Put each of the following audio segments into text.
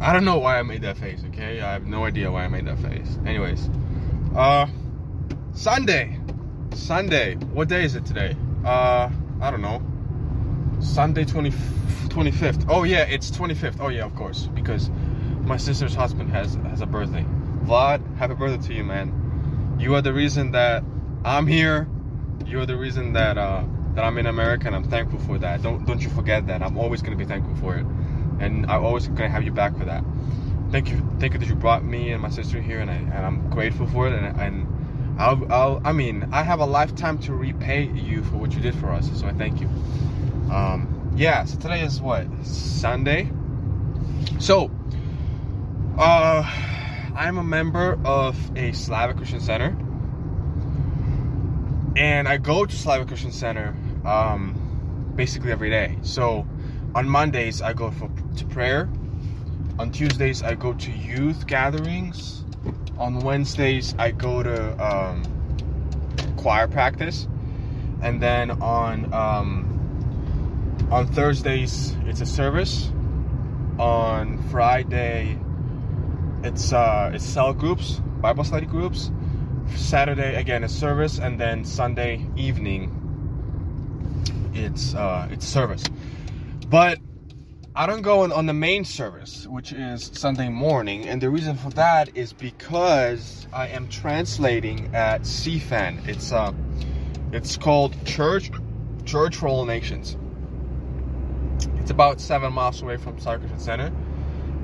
I don't know why I made that face, okay? I have no idea why I made that face. Anyways, uh, Sunday. Sunday. What day is it today? Uh, I don't know. Sunday 20, 25th. Oh yeah, it's 25th. Oh yeah, of course, because my sister's husband has has a birthday. Vlad, happy birthday to you, man. You are the reason that I'm here. You are the reason that uh, that I'm in America, and I'm thankful for that. Don't don't you forget that. I'm always gonna be thankful for it, and I'm always gonna have you back for that. Thank you, thank you that you brought me and my sister here, and I and I'm grateful for it. And and I'll, I'll I mean I have a lifetime to repay you for what you did for us, so I thank you. Um, yeah. So today is what Sunday. So, uh, I'm a member of a Slavic Christian Center and I go to Slavic Christian Center um, basically every day. So on Mondays I go for to prayer. On Tuesdays I go to youth gatherings. On Wednesdays I go to um, choir practice, and then on um, on Thursdays it's a service. On Friday it's uh, it's cell groups, Bible study groups Saturday again a service, and then Sunday evening it's uh, it's service. But I don't go on, on the main service, which is Sunday morning, and the reason for that is because I am translating at CFAN. It's uh, it's called Church Church for All Nations. It's about seven miles away from Sarkisian Center,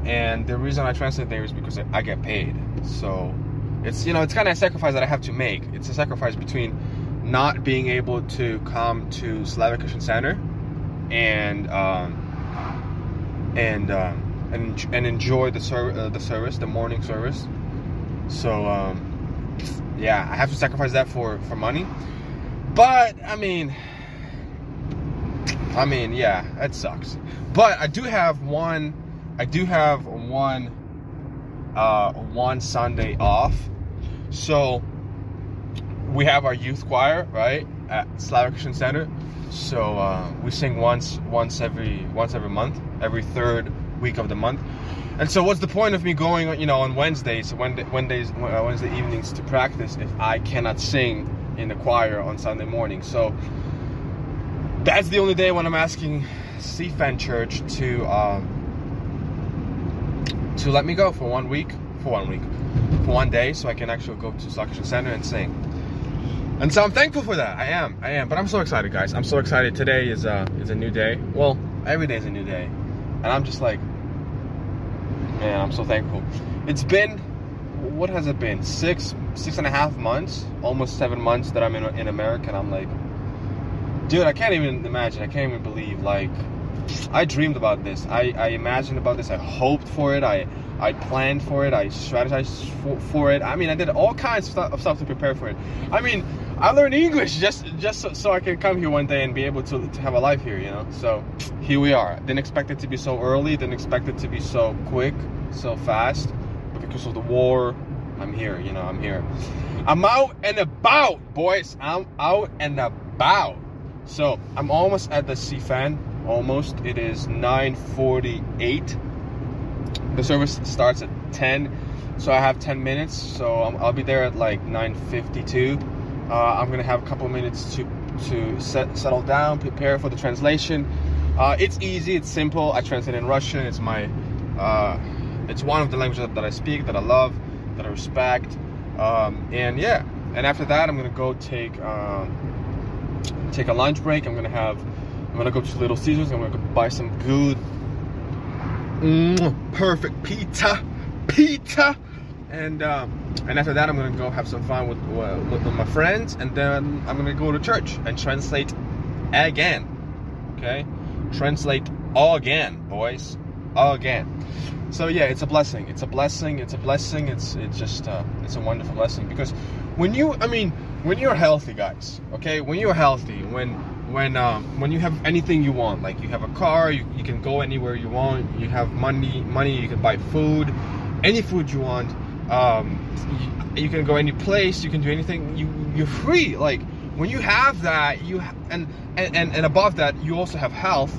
and the reason I translate there is because I get paid. So it's you know it's kind of a sacrifice that I have to make. It's a sacrifice between not being able to come to Slavic Christian Center and um, and um, and and enjoy the ser- uh, the service, the morning service. So um, yeah, I have to sacrifice that for for money. But I mean, I mean, yeah, that sucks. But I do have one. I do have one. Uh, one Sunday off so we have our youth choir, right, at Slavic Christian Center. So uh, we sing once once every once every month, every third week of the month. And so, what's the point of me going, you know, on Wednesdays, Wednesdays, uh, Wednesday evenings to practice if I cannot sing in the choir on Sunday morning? So that's the only day when I'm asking CFAN Church to um, to let me go for one week, for one week for one day so I can actually go to Slavic Center and sing. And so I'm thankful for that. I am. I am. But I'm so excited, guys. I'm so excited. Today is a, is a new day. Well, every day is a new day. And I'm just like, man, I'm so thankful. It's been, what has it been? Six, six and a half months, almost seven months that I'm in, in America. And I'm like, dude, I can't even imagine. I can't even believe. Like, I dreamed about this. I, I imagined about this. I hoped for it. I I planned for it. I strategized for, for it. I mean, I did all kinds of stuff, of stuff, to prepare for it. I mean, I learned English just just so, so, I can come here one day and be able to, to have a life here, you know. So here we are. Didn't expect it to be so early. Didn't expect it to be so quick, so fast. But because of the war, I'm here. You know, I'm here. I'm out and about, boys. I'm out and about. So I'm almost at the CFAN almost. It is 9:48. The service starts at 10, so I have 10 minutes. So i will be there at like 9:52. Uh, I'm gonna have a couple minutes to to set, settle down, prepare for the translation. Uh, it's easy, it's simple. I translate in Russian. It's my uh, it's one of the languages that I speak, that I love, that I respect. Um, and yeah, and after that, I'm gonna go take um, take a lunch break. I'm gonna have I'm gonna go to Little Caesars. I'm gonna go buy some good, mm, perfect pizza, pizza, and um, and after that, I'm gonna go have some fun with, with, my friends, and then I'm gonna go to church and translate again. Okay, translate again, boys, again. So yeah, it's a blessing. It's a blessing. It's a blessing. It's it's just uh, it's a wonderful blessing because when you, I mean, when you're healthy, guys. Okay, when you're healthy, when when um, when you have anything you want like you have a car you, you can go anywhere you want you have money money you can buy food any food you want um, you, you, can go any place you can do anything you you're free like when you have that you and and and above that you also have health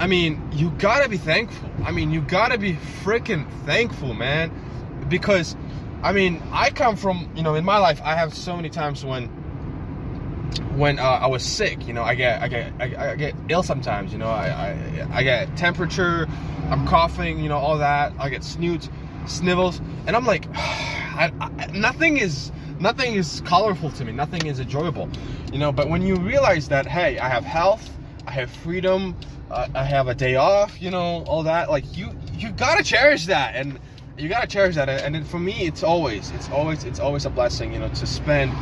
I mean, you gotta be thankful. I mean, you gotta be freaking thankful, man. Because, I mean, I come from, you know, in my life, I have so many times when, when uh, I was sick, you know, I get, I get, I, I get ill sometimes, you know, I, I, I get temperature, I'm coughing, you know, all that. I get snoots, snivels, and I'm like, I, I, nothing is, nothing is colorful to me. Nothing is enjoyable, you know. But when you realize that, hey, I have health, I have freedom, uh, I have a day off, you know, all that. Like you, you gotta cherish that, and you gotta cherish that. And for me, it's always, it's always, it's always a blessing, you know, to spend,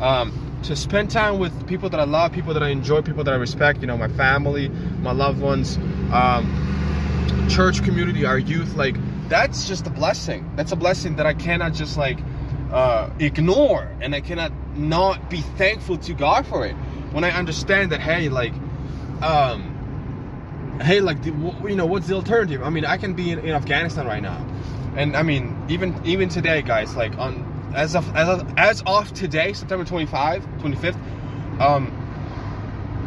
um, to spend time with people that I love, people that I enjoy, people that I respect. You know, my family, my loved ones, um, church community, our youth. Like that's just a blessing. That's a blessing that I cannot just like uh, ignore, and I cannot not be thankful to God for it. When I understand that, hey, like, um, hey, like, the, you know, what's the alternative? I mean, I can be in, in, Afghanistan right now, and I mean, even even today, guys, like on as of as of, as of today, September 25, 25th, um,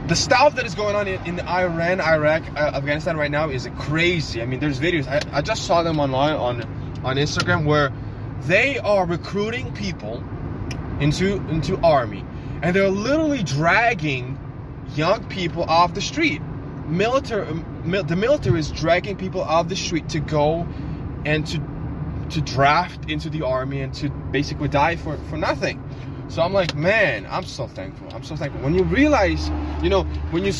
the stuff that is going on in, in Iran, Iraq, uh, Afghanistan right now is crazy. I mean, there's videos. I, I just saw them online on on Instagram where they are recruiting people into into army, and they're literally dragging young people off the street military, the military is dragging people off the street to go and to to draft into the army and to basically die for for nothing. So I'm like, man, I'm so thankful. I'm so thankful. When you realize, you know, when you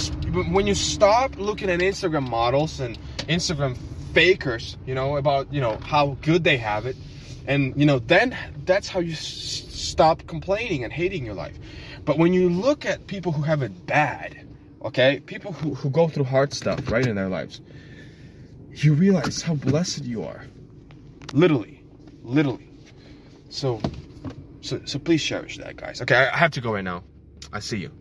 when you stop looking at Instagram models and Instagram fakers, you know, about you know how good they have it, and you know, then that's how you stop complaining and hating your life. But when you look at people who have it bad, okay people who, who go through hard stuff right in their lives you realize how blessed you are literally literally so so so please cherish that guys. Okay i have to go right now. I see you